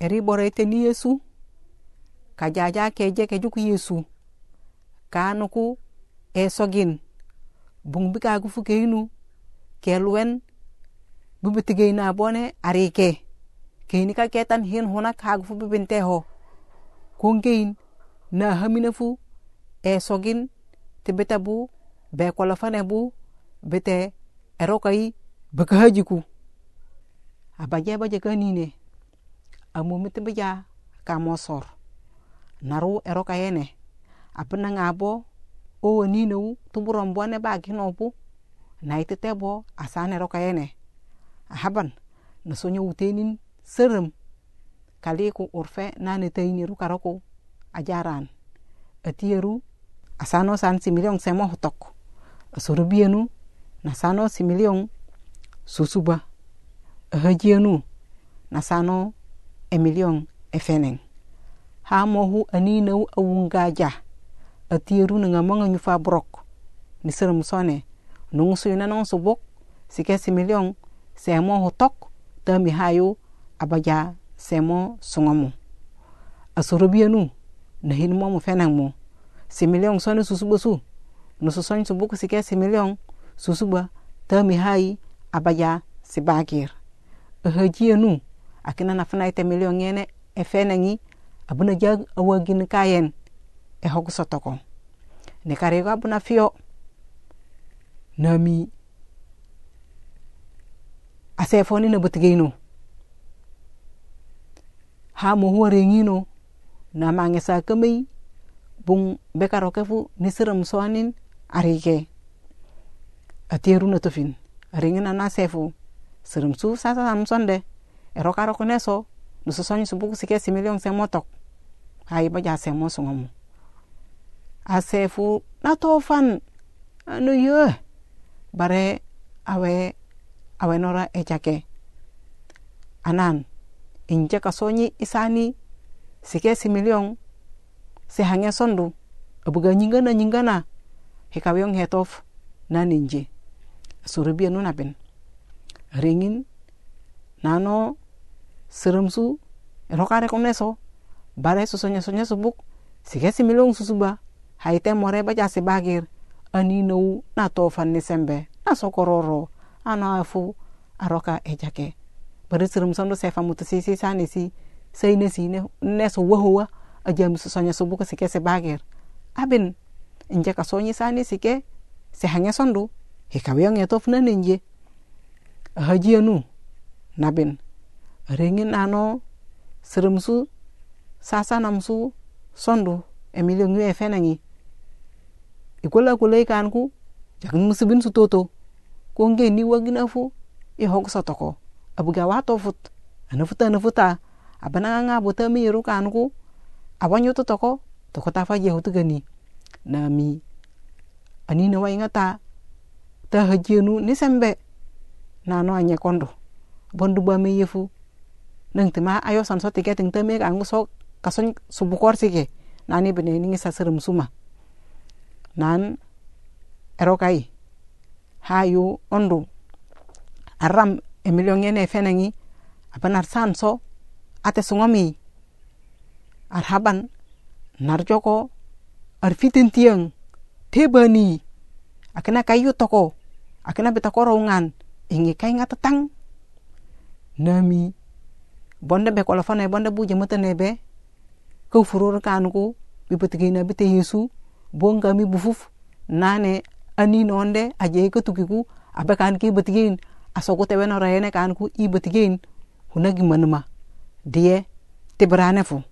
eri boroteni yesu. Kajaja keje kejuk yesu. Kanuku esogin. Bung bikagu fukeinu kelwen bibitigeyna bone arike. Keini ka ketan hin huna hunak hagu fu bibinteho kongein na hamina fu esogin. Ti bita bu. Be kolofane bu. Bite erokai. Bakahajiku abaje baje amomiti bija kamosor naru eroka yene. Apina ngabo o wanino tuburon bone ba gino bu na itete bo asane eroka yene. Ahaban na sonyo wutenin serem. Kaliku urfe nane tayini ru ajaran atiyeru asano san si milion semo hotok. Asorubienu na sano si milion susuba. Ahajienu na sano É emilion efenen é ha mohu anina awunga ja atieru a ngamanga nyufa brok ni serem sone nung su na nong su emilion, se similion semo é hotok tami hayo abaja semo sungamu asorobianu na hinmo mo fenan mo similion sone susuba su. No susony su bok sike similion susuba tami hayi abaja sibagir ahajianu akina na fana ite milion yene e fenengi abuna jag awagin kayen e hogu sotoko ne karego abuna fio. Nami asefoni na butigeino ha mo huwa rengino na mange sa kamei bung bekaro kefu nisiram soanin arike ateru na tofin. Ringina na sefu sirim su sasa sam sonde ero karo kuneso nusu sonyi subuku sike similion se motok hayi baja se mo sungomu asefu na tofan anu ye bare awe awe nora ejake. Anan inje kasonyi isani sike similion se hange sondu. Abuga nyingana nyingana. Hikawiyong hetof na ninje surubia nuna ben ringin nano seremsu rokare komneso bare susonya sonya subuk sike similong susuba haite more baja si bagir ani nau na tofan ni sembe na sokororo ana afu aroka ejake. Bare serem sondo sefa mutu sisi sani si sai ne si ne neso wahuwa ajam susonya subuk sike si bagir abin inje kasonyi sani sike si hange sondu hikawiyong etof na ninje. Hajianu nabin reŋin ɗano seremsu sasanamsu sondu emiliyon yu efenaŋi ikol akoloi kanku jakin musubin su toto. Ko ngeni wagin afu ihogso toko. Abuga wato fut. Anafuta anafuta abanaŋaŋa bota miyiru kanku awanyutu toko toko ta fajehu tigani nami anina wayiŋa ta ta hajiyonu ni sembe. Nano anyekondo bondu bwame yefu nang tima ayo san so tike ting teme ka so kason subukor sike nani bene ni sa serem suma. Nan erokai hayu ondu. Aram emilio ngene fenangi abanar san so ate sungomi. Arhaban narjoko arfitin tiang tebani akena kayu toko. Akena beta korongan ingi kai ngata tang nami bonde be kola fana bonde buje mata nebe ko furor kan ko bi patigi na bite yesu bonga mi bufuf nane ani nonde aje ko tukiku abe kan ki batigin asogo tewe no rayene kan ku i batigin hunagi manuma die tibrane fu